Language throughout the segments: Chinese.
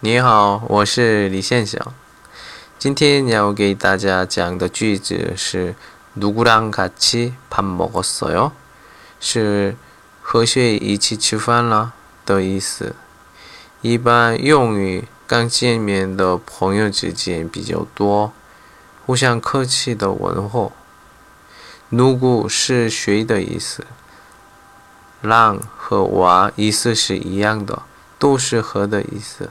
你好，我是李现祥。今天要给大家讲的句子是누구랑같이밥먹었어 요？ 是和谁一起吃饭了的意思。一般用于刚见面的朋友之间比较多，互相客气的问候。누구是谁的意思，랑和와意思是一样的，都是和的意思。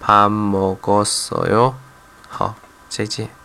밥먹었어요好，再见。